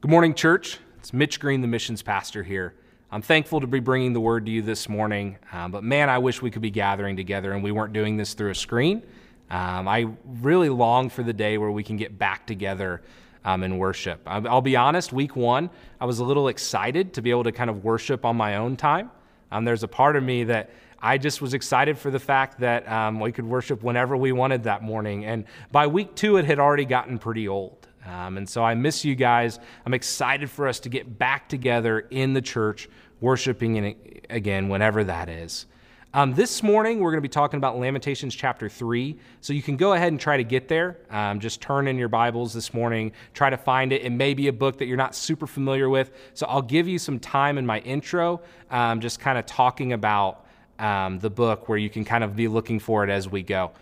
Good morning, church. It's Mitch Green, the missions pastor here. I'm thankful to be bringing the word to you this morning, um, but man, I wish we could be gathering together and we weren't doing this through a screen. Um, I really long for the day where we can get back together um, and worship. I'll be honest, week one, I was a little excited to be able to kind of worship on my own time. Um, there's a part of me that I just was excited for the fact that um, we could worship whenever we wanted that morning. And by week two, it had already gotten pretty old. Um, and so I miss you guys. I'm excited for us to get back together in the church, worshiping in, again, whenever that is. Um, this morning, we're going to be talking about Lamentations chapter 3. So you can go ahead and try to get there. Um, just turn in your Bibles this morning, try to find it. It may be a book that you're not super familiar with. So I'll give you some time in my intro, um, just kind of talking about um, the book where you can kind of be looking for it as we go.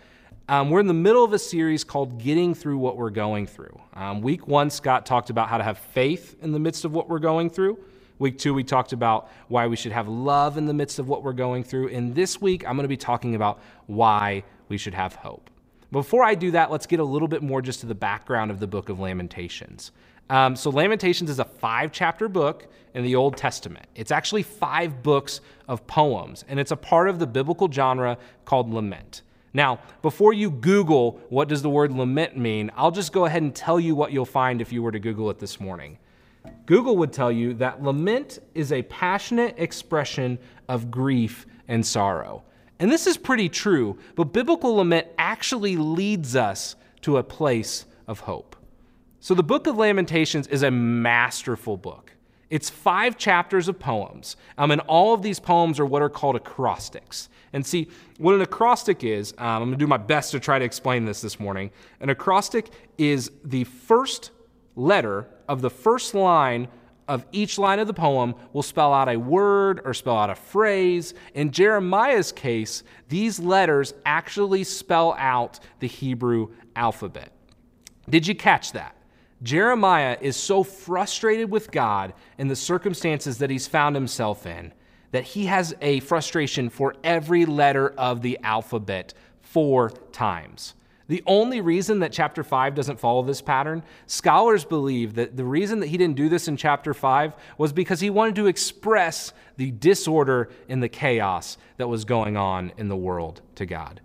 Um, we're in the middle of a series called Getting Through What We're Going Through. Um, week one, Scott talked about how to have faith in the midst of what we're going through. Week two, we talked about why we should have love in the midst of what we're going through. And this week, I'm going to be talking about why we should have hope. Before I do that, let's get a little bit more just to the background of the book of Lamentations. Um, so, Lamentations is a five chapter book in the Old Testament. It's actually five books of poems, and it's a part of the biblical genre called lament. Now, before you Google what does the word lament mean, I'll just go ahead and tell you what you'll find if you were to Google it this morning. Google would tell you that lament is a passionate expression of grief and sorrow. And this is pretty true, but biblical lament actually leads us to a place of hope. So the book of Lamentations is a masterful book. It's five chapters of poems, um, and all of these poems are what are called acrostics. And see, what an acrostic is, um, I'm going to do my best to try to explain this this morning. An acrostic is the first letter of the first line of each line of the poem will spell out a word or spell out a phrase. In Jeremiah's case, these letters actually spell out the Hebrew alphabet. Did you catch that? Jeremiah is so frustrated with God and the circumstances that he's found himself in that he has a frustration for every letter of the alphabet four times. The only reason that chapter 5 doesn't follow this pattern, scholars believe that the reason that he didn't do this in chapter 5 was because he wanted to express the disorder and the chaos that was going on in the world to God.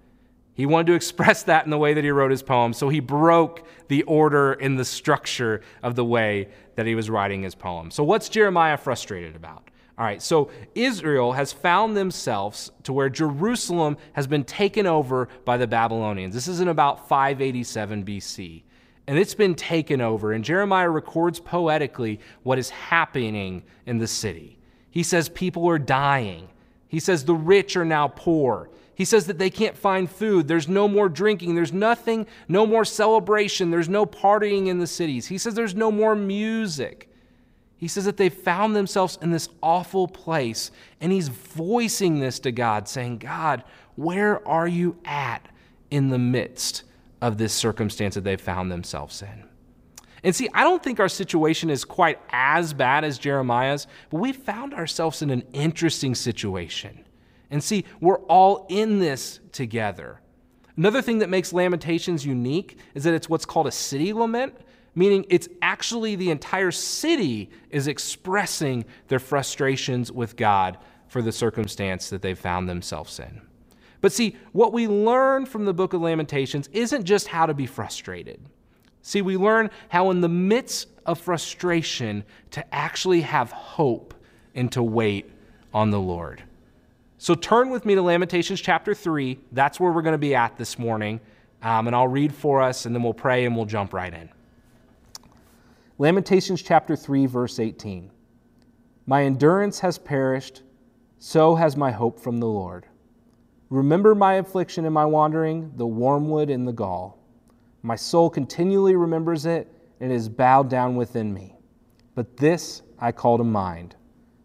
He wanted to express that in the way that he wrote his poem, so he broke the order and the structure of the way that he was writing his poem. So, what's Jeremiah frustrated about? All right, so Israel has found themselves to where Jerusalem has been taken over by the Babylonians. This is in about 587 BC. And it's been taken over. And Jeremiah records poetically what is happening in the city. He says people are dying. He says the rich are now poor. He says that they can't find food. There's no more drinking. There's nothing, no more celebration. There's no partying in the cities. He says there's no more music. He says that they found themselves in this awful place. And he's voicing this to God, saying, God, where are you at in the midst of this circumstance that they found themselves in? And see, I don't think our situation is quite as bad as Jeremiah's, but we found ourselves in an interesting situation. And see, we're all in this together. Another thing that makes Lamentations unique is that it's what's called a city lament meaning it's actually the entire city is expressing their frustrations with God for the circumstance that they found themselves in. But see, what we learn from the book of Lamentations isn't just how to be frustrated. See, we learn how, in the midst of frustration, to actually have hope and to wait on the Lord. So turn with me to Lamentations chapter 3. That's where we're going to be at this morning. Um, and I'll read for us, and then we'll pray and we'll jump right in. Lamentations chapter 3 verse 18. My endurance has perished, so has my hope from the Lord. Remember my affliction and my wandering, the wormwood and the gall. My soul continually remembers it and is bowed down within me. But this I call to mind.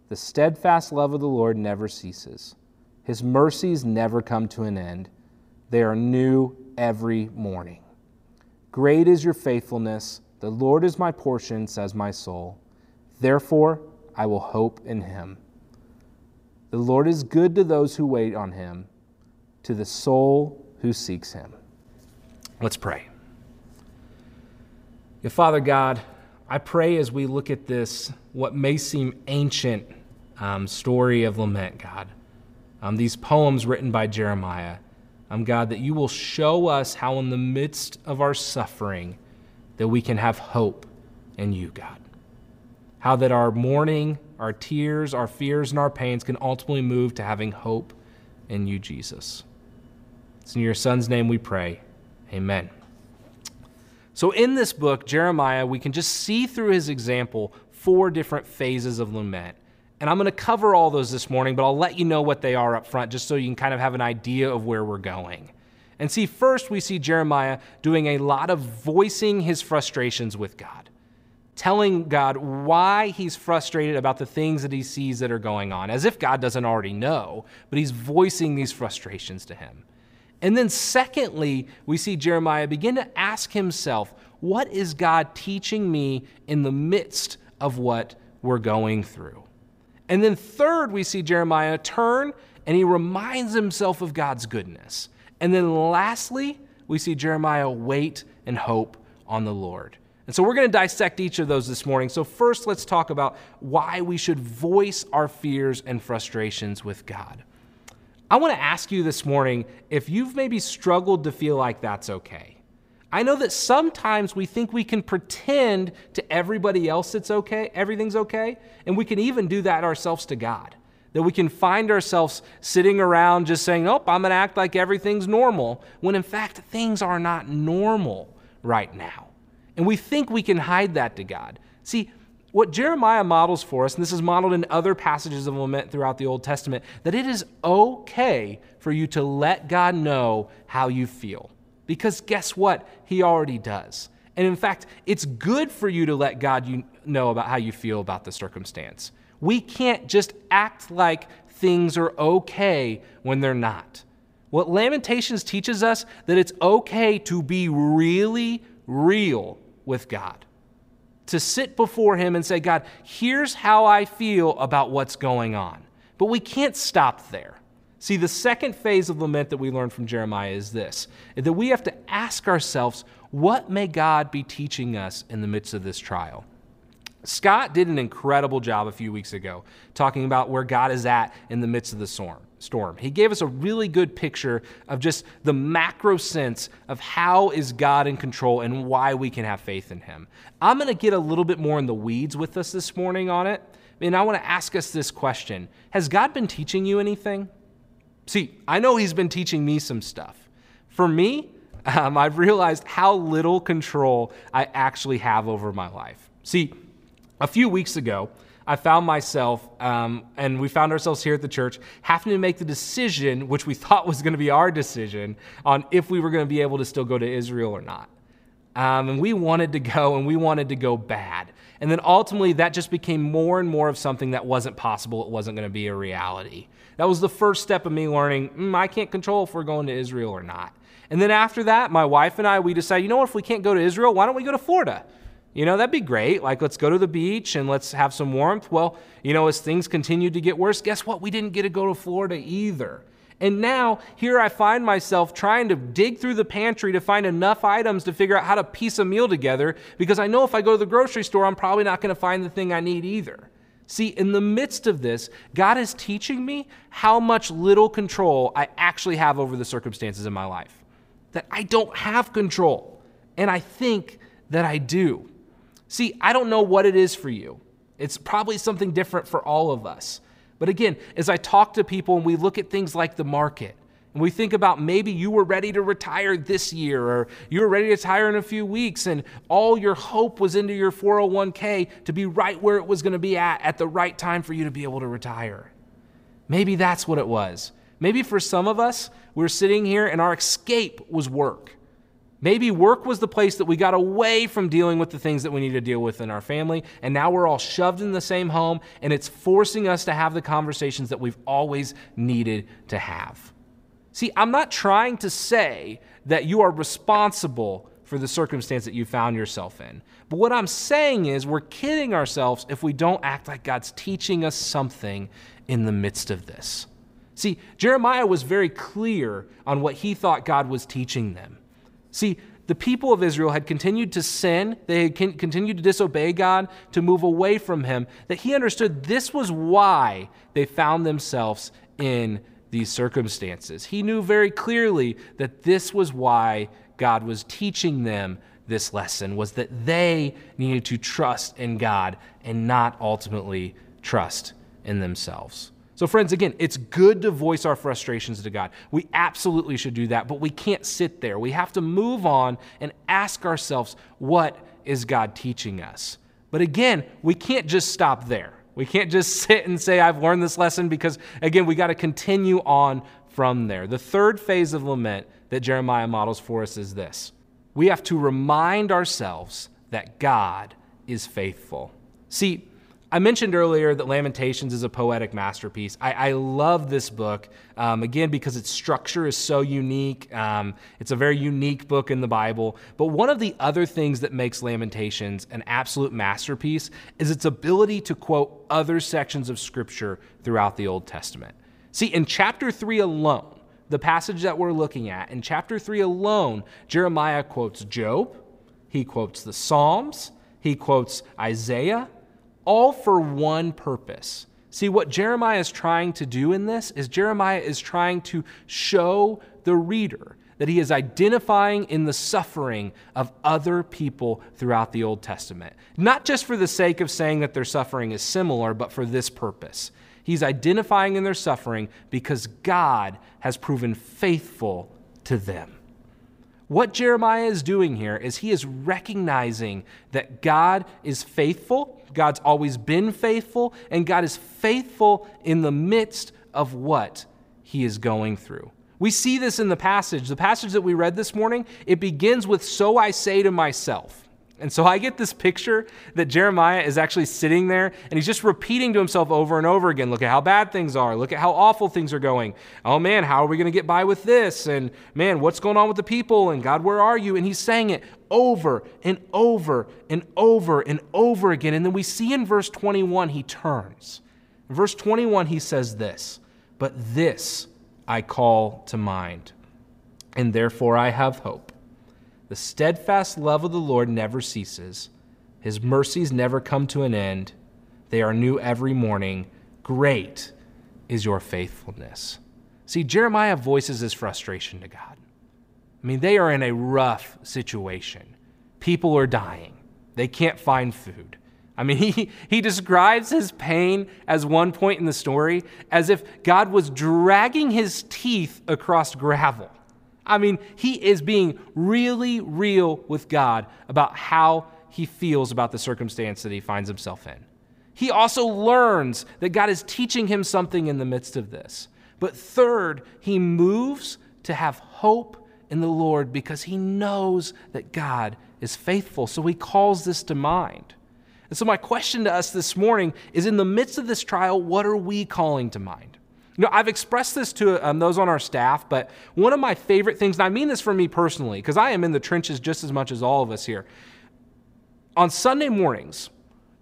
The steadfast love of the Lord never ceases. His mercies never come to an end. They are new every morning. Great is your faithfulness. The Lord is my portion, says my soul. Therefore, I will hope in him. The Lord is good to those who wait on him, to the soul who seeks him. Let's pray. Yeah, Father God, I pray as we look at this, what may seem ancient um, story of lament, God, um, these poems written by Jeremiah, um, God, that you will show us how, in the midst of our suffering, that we can have hope in you, God. How that our mourning, our tears, our fears, and our pains can ultimately move to having hope in you, Jesus. It's in your Son's name we pray. Amen. So, in this book, Jeremiah, we can just see through his example four different phases of lament. And I'm going to cover all those this morning, but I'll let you know what they are up front just so you can kind of have an idea of where we're going. And see, first, we see Jeremiah doing a lot of voicing his frustrations with God, telling God why he's frustrated about the things that he sees that are going on, as if God doesn't already know, but he's voicing these frustrations to him. And then, secondly, we see Jeremiah begin to ask himself, What is God teaching me in the midst of what we're going through? And then, third, we see Jeremiah turn and he reminds himself of God's goodness. And then, lastly, we see Jeremiah wait and hope on the Lord. And so, we're going to dissect each of those this morning. So, first, let's talk about why we should voice our fears and frustrations with God. I want to ask you this morning if you've maybe struggled to feel like that's okay. I know that sometimes we think we can pretend to everybody else it's okay, everything's okay, and we can even do that ourselves to God. That we can find ourselves sitting around just saying, Nope, I'm going to act like everything's normal, when in fact things are not normal right now. And we think we can hide that to God. See, what Jeremiah models for us, and this is modeled in other passages of lament throughout the Old Testament, that it is okay for you to let God know how you feel. Because guess what? He already does. And in fact, it's good for you to let God you know about how you feel about the circumstance. We can't just act like things are okay when they're not. What Lamentations teaches us that it's okay to be really real with God to sit before Him and say, God, here's how I feel about what's going on. But we can't stop there. See, the second phase of lament that we learn from Jeremiah is this that we have to ask ourselves, what may God be teaching us in the midst of this trial? Scott did an incredible job a few weeks ago talking about where God is at in the midst of the storm storm. He gave us a really good picture of just the macro sense of how is God in control and why we can have faith in him. I'm going to get a little bit more in the weeds with us this morning on it. And I want to ask us this question. Has God been teaching you anything? See, I know he's been teaching me some stuff. For me, um, I've realized how little control I actually have over my life. See, a few weeks ago, I found myself, um, and we found ourselves here at the church, having to make the decision, which we thought was going to be our decision, on if we were going to be able to still go to Israel or not. Um, and we wanted to go, and we wanted to go bad. And then ultimately, that just became more and more of something that wasn't possible. It wasn't going to be a reality. That was the first step of me learning mm, I can't control if we're going to Israel or not. And then after that, my wife and I, we decided, you know what, if we can't go to Israel, why don't we go to Florida? You know, that'd be great. Like, let's go to the beach and let's have some warmth. Well, you know, as things continued to get worse, guess what? We didn't get to go to Florida either. And now, here I find myself trying to dig through the pantry to find enough items to figure out how to piece a meal together because I know if I go to the grocery store, I'm probably not going to find the thing I need either. See, in the midst of this, God is teaching me how much little control I actually have over the circumstances in my life. That I don't have control. And I think that I do. See, I don't know what it is for you. It's probably something different for all of us. But again, as I talk to people and we look at things like the market, and we think about maybe you were ready to retire this year or you were ready to retire in a few weeks and all your hope was into your 401k to be right where it was going to be at at the right time for you to be able to retire. Maybe that's what it was. Maybe for some of us, we're sitting here and our escape was work. Maybe work was the place that we got away from dealing with the things that we need to deal with in our family, and now we're all shoved in the same home, and it's forcing us to have the conversations that we've always needed to have. See, I'm not trying to say that you are responsible for the circumstance that you found yourself in. But what I'm saying is we're kidding ourselves if we don't act like God's teaching us something in the midst of this. See, Jeremiah was very clear on what he thought God was teaching them. See, the people of Israel had continued to sin, they had continued to disobey God, to move away from Him, that he understood this was why they found themselves in these circumstances. He knew very clearly that this was why God was teaching them this lesson was that they needed to trust in God and not ultimately trust in themselves. So, friends, again, it's good to voice our frustrations to God. We absolutely should do that, but we can't sit there. We have to move on and ask ourselves, what is God teaching us? But again, we can't just stop there. We can't just sit and say, I've learned this lesson, because again, we got to continue on from there. The third phase of lament that Jeremiah models for us is this we have to remind ourselves that God is faithful. See, I mentioned earlier that Lamentations is a poetic masterpiece. I, I love this book, um, again, because its structure is so unique. Um, it's a very unique book in the Bible. But one of the other things that makes Lamentations an absolute masterpiece is its ability to quote other sections of Scripture throughout the Old Testament. See, in chapter 3 alone, the passage that we're looking at, in chapter 3 alone, Jeremiah quotes Job, he quotes the Psalms, he quotes Isaiah all for one purpose. See, what Jeremiah is trying to do in this is Jeremiah is trying to show the reader that he is identifying in the suffering of other people throughout the Old Testament. Not just for the sake of saying that their suffering is similar, but for this purpose. He's identifying in their suffering because God has proven faithful to them. What Jeremiah is doing here is he is recognizing that God is faithful, God's always been faithful, and God is faithful in the midst of what he is going through. We see this in the passage. The passage that we read this morning, it begins with, So I say to myself. And so I get this picture that Jeremiah is actually sitting there and he's just repeating to himself over and over again look at how bad things are. Look at how awful things are going. Oh man, how are we going to get by with this? And man, what's going on with the people? And God, where are you? And he's saying it over and over and over and over again. And then we see in verse 21, he turns. In verse 21, he says this But this I call to mind, and therefore I have hope. The steadfast love of the Lord never ceases, His mercies never come to an end. They are new every morning. Great is your faithfulness. See, Jeremiah voices his frustration to God. I mean, they are in a rough situation. People are dying, they can't find food. I mean, he, he describes his pain as one point in the story as if God was dragging his teeth across gravel. I mean, he is being really real with God about how he feels about the circumstance that he finds himself in. He also learns that God is teaching him something in the midst of this. But third, he moves to have hope in the Lord because he knows that God is faithful. So he calls this to mind. And so, my question to us this morning is in the midst of this trial, what are we calling to mind? You know, I've expressed this to um, those on our staff, but one of my favorite things, and I mean this for me personally, because I am in the trenches just as much as all of us here. On Sunday mornings,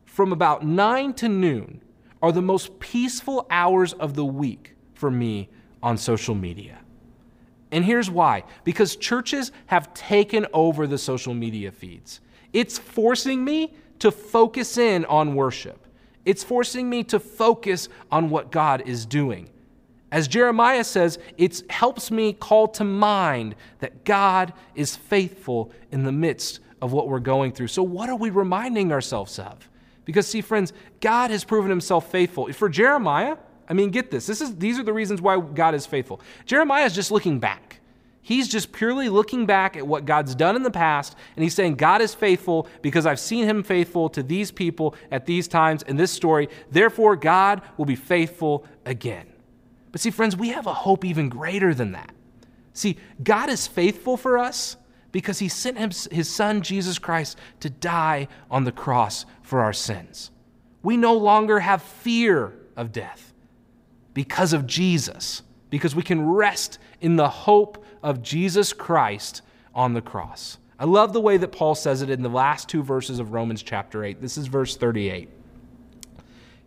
from about 9 to noon, are the most peaceful hours of the week for me on social media. And here's why because churches have taken over the social media feeds. It's forcing me to focus in on worship, it's forcing me to focus on what God is doing. As Jeremiah says, it helps me call to mind that God is faithful in the midst of what we're going through. So, what are we reminding ourselves of? Because, see, friends, God has proven himself faithful. For Jeremiah, I mean, get this. this is, these are the reasons why God is faithful. Jeremiah is just looking back. He's just purely looking back at what God's done in the past, and he's saying, God is faithful because I've seen him faithful to these people at these times in this story. Therefore, God will be faithful again. But see, friends, we have a hope even greater than that. See, God is faithful for us because he sent his son, Jesus Christ, to die on the cross for our sins. We no longer have fear of death because of Jesus, because we can rest in the hope of Jesus Christ on the cross. I love the way that Paul says it in the last two verses of Romans chapter 8. This is verse 38.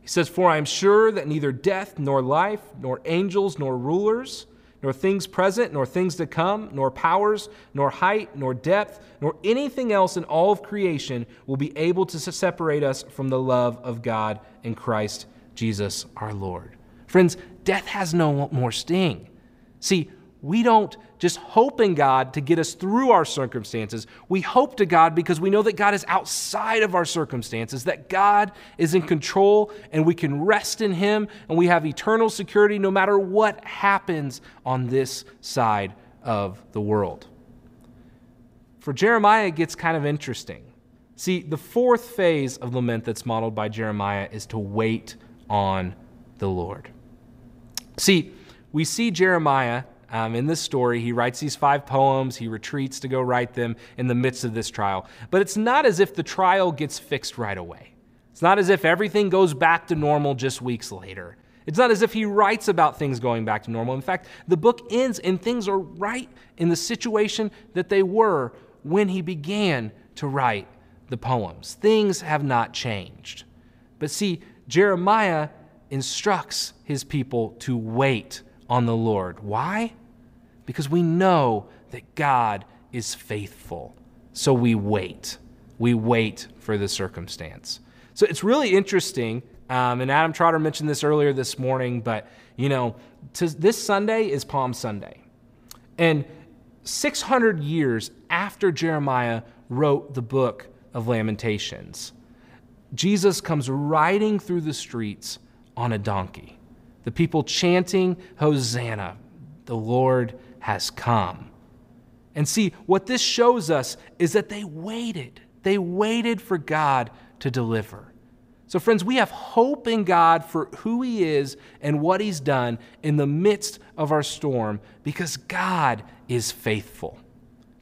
He says, For I am sure that neither death, nor life, nor angels, nor rulers, nor things present, nor things to come, nor powers, nor height, nor depth, nor anything else in all of creation will be able to separate us from the love of God in Christ Jesus our Lord. Friends, death has no more sting. See, we don't just hope in God to get us through our circumstances. We hope to God because we know that God is outside of our circumstances, that God is in control, and we can rest in Him, and we have eternal security no matter what happens on this side of the world. For Jeremiah, it gets kind of interesting. See, the fourth phase of lament that's modeled by Jeremiah is to wait on the Lord. See, we see Jeremiah um, in this story, he writes these five poems. He retreats to go write them in the midst of this trial. But it's not as if the trial gets fixed right away. It's not as if everything goes back to normal just weeks later. It's not as if he writes about things going back to normal. In fact, the book ends and things are right in the situation that they were when he began to write the poems. Things have not changed. But see, Jeremiah instructs his people to wait on the Lord. Why? Because we know that God is faithful. So we wait. We wait for the circumstance. So it's really interesting. Um, and Adam Trotter mentioned this earlier this morning, but you know, to, this Sunday is Palm Sunday. And 600 years after Jeremiah wrote the book of Lamentations, Jesus comes riding through the streets on a donkey the people chanting, Hosanna, the Lord has come. And see, what this shows us is that they waited. They waited for God to deliver. So, friends, we have hope in God for who He is and what He's done in the midst of our storm because God is faithful.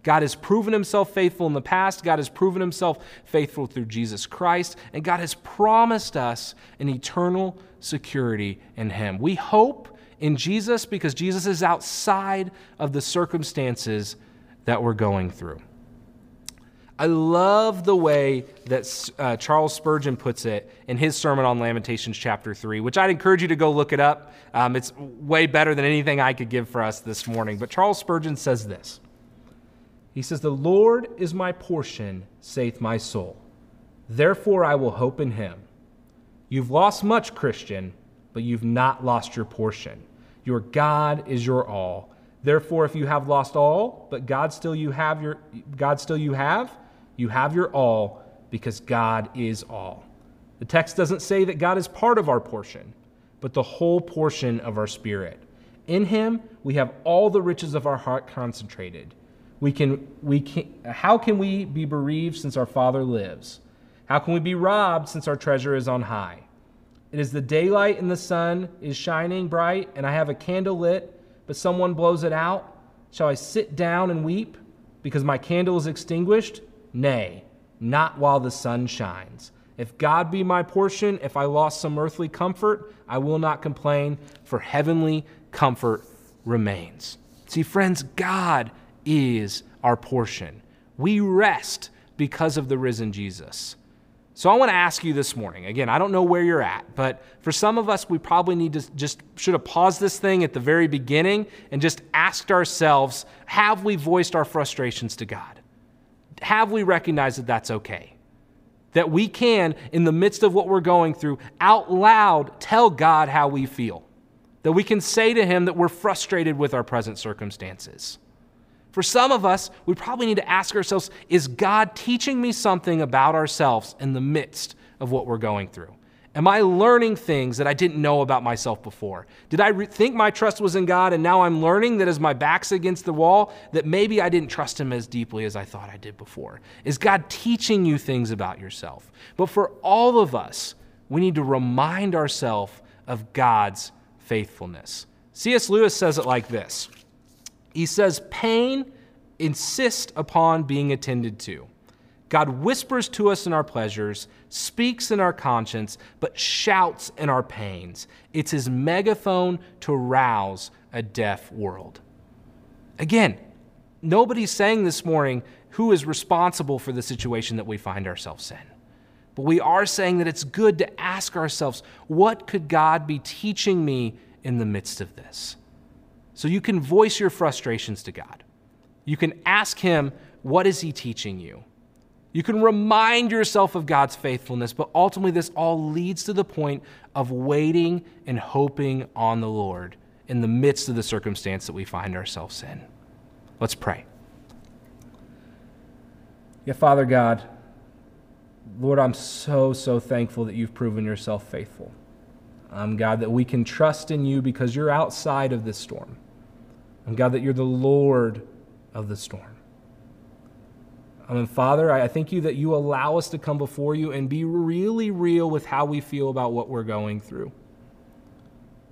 God has proven himself faithful in the past. God has proven himself faithful through Jesus Christ. And God has promised us an eternal security in him. We hope in Jesus because Jesus is outside of the circumstances that we're going through. I love the way that uh, Charles Spurgeon puts it in his sermon on Lamentations chapter 3, which I'd encourage you to go look it up. Um, it's way better than anything I could give for us this morning. But Charles Spurgeon says this he says, The Lord is my portion, saith my soul. Therefore I will hope in him. You've lost much, Christian, but you've not lost your portion. Your God is your all. Therefore, if you have lost all, but God still you have your God still you have, you have your all because God is all. The text doesn't say that God is part of our portion, but the whole portion of our spirit. In him we have all the riches of our heart concentrated. We can, we can, how can we be bereaved since our Father lives? How can we be robbed since our treasure is on high? It is the daylight and the sun is shining bright, and I have a candle lit, but someone blows it out. Shall I sit down and weep because my candle is extinguished? Nay, not while the sun shines. If God be my portion, if I lost some earthly comfort, I will not complain, for heavenly comfort remains. See, friends, God is our portion. We rest because of the risen Jesus. So I want to ask you this morning. Again, I don't know where you're at, but for some of us, we probably need to just should have paused this thing at the very beginning and just asked ourselves have we voiced our frustrations to God? Have we recognized that that's okay? That we can, in the midst of what we're going through, out loud tell God how we feel. That we can say to Him that we're frustrated with our present circumstances. For some of us, we probably need to ask ourselves is God teaching me something about ourselves in the midst of what we're going through? Am I learning things that I didn't know about myself before? Did I re- think my trust was in God and now I'm learning that as my back's against the wall, that maybe I didn't trust Him as deeply as I thought I did before? Is God teaching you things about yourself? But for all of us, we need to remind ourselves of God's faithfulness. C.S. Lewis says it like this he says, Pain insists upon being attended to. God whispers to us in our pleasures, speaks in our conscience, but shouts in our pains. It's his megaphone to rouse a deaf world. Again, nobody's saying this morning who is responsible for the situation that we find ourselves in. But we are saying that it's good to ask ourselves, what could God be teaching me in the midst of this? So you can voice your frustrations to God. You can ask Him, What is He teaching you? You can remind yourself of God's faithfulness, but ultimately, this all leads to the point of waiting and hoping on the Lord in the midst of the circumstance that we find ourselves in. Let's pray. Yeah, Father God, Lord, I'm so, so thankful that you've proven yourself faithful. Um, God, that we can trust in you because you're outside of this storm. And God, that you're the Lord of the storm. Um, Father, I thank you that you allow us to come before you and be really real with how we feel about what we're going through.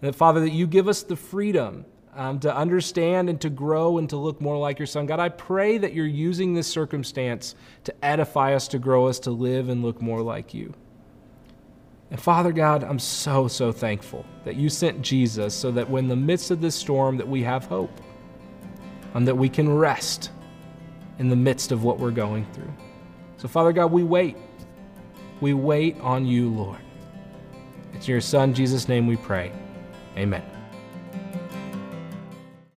And that, Father, that you give us the freedom um, to understand and to grow and to look more like your Son. God, I pray that you're using this circumstance to edify us, to grow us, to live and look more like you. And Father God, I'm so, so thankful that you sent Jesus so that when the midst of this storm that we have hope and that we can rest in the midst of what we're going through. So, Father God, we wait. We wait on you, Lord. It's in your Son, Jesus' name, we pray. Amen.